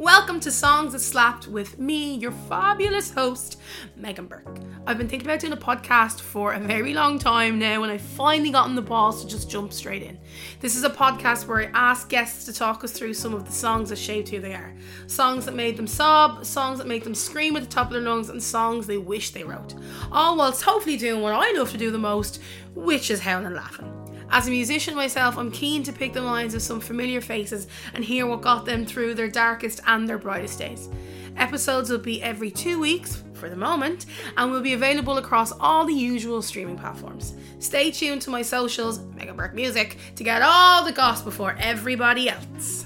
Welcome to Songs That Slapped with me, your fabulous host, Megan Burke. I've been thinking about doing a podcast for a very long time now, and I've finally gotten the balls to just jump straight in. This is a podcast where I ask guests to talk us through some of the songs that shaped who they are. Songs that made them sob, songs that make them scream at the top of their lungs, and songs they wish they wrote. All whilst hopefully doing what I love to do the most, which is howling and laughing. As a musician myself, I'm keen to pick the minds of some familiar faces and hear what got them through their darkest and their brightest days. Episodes will be every two weeks for the moment and will be available across all the usual streaming platforms. Stay tuned to my socials, Megan Burke Music, to get all the gossip before everybody else.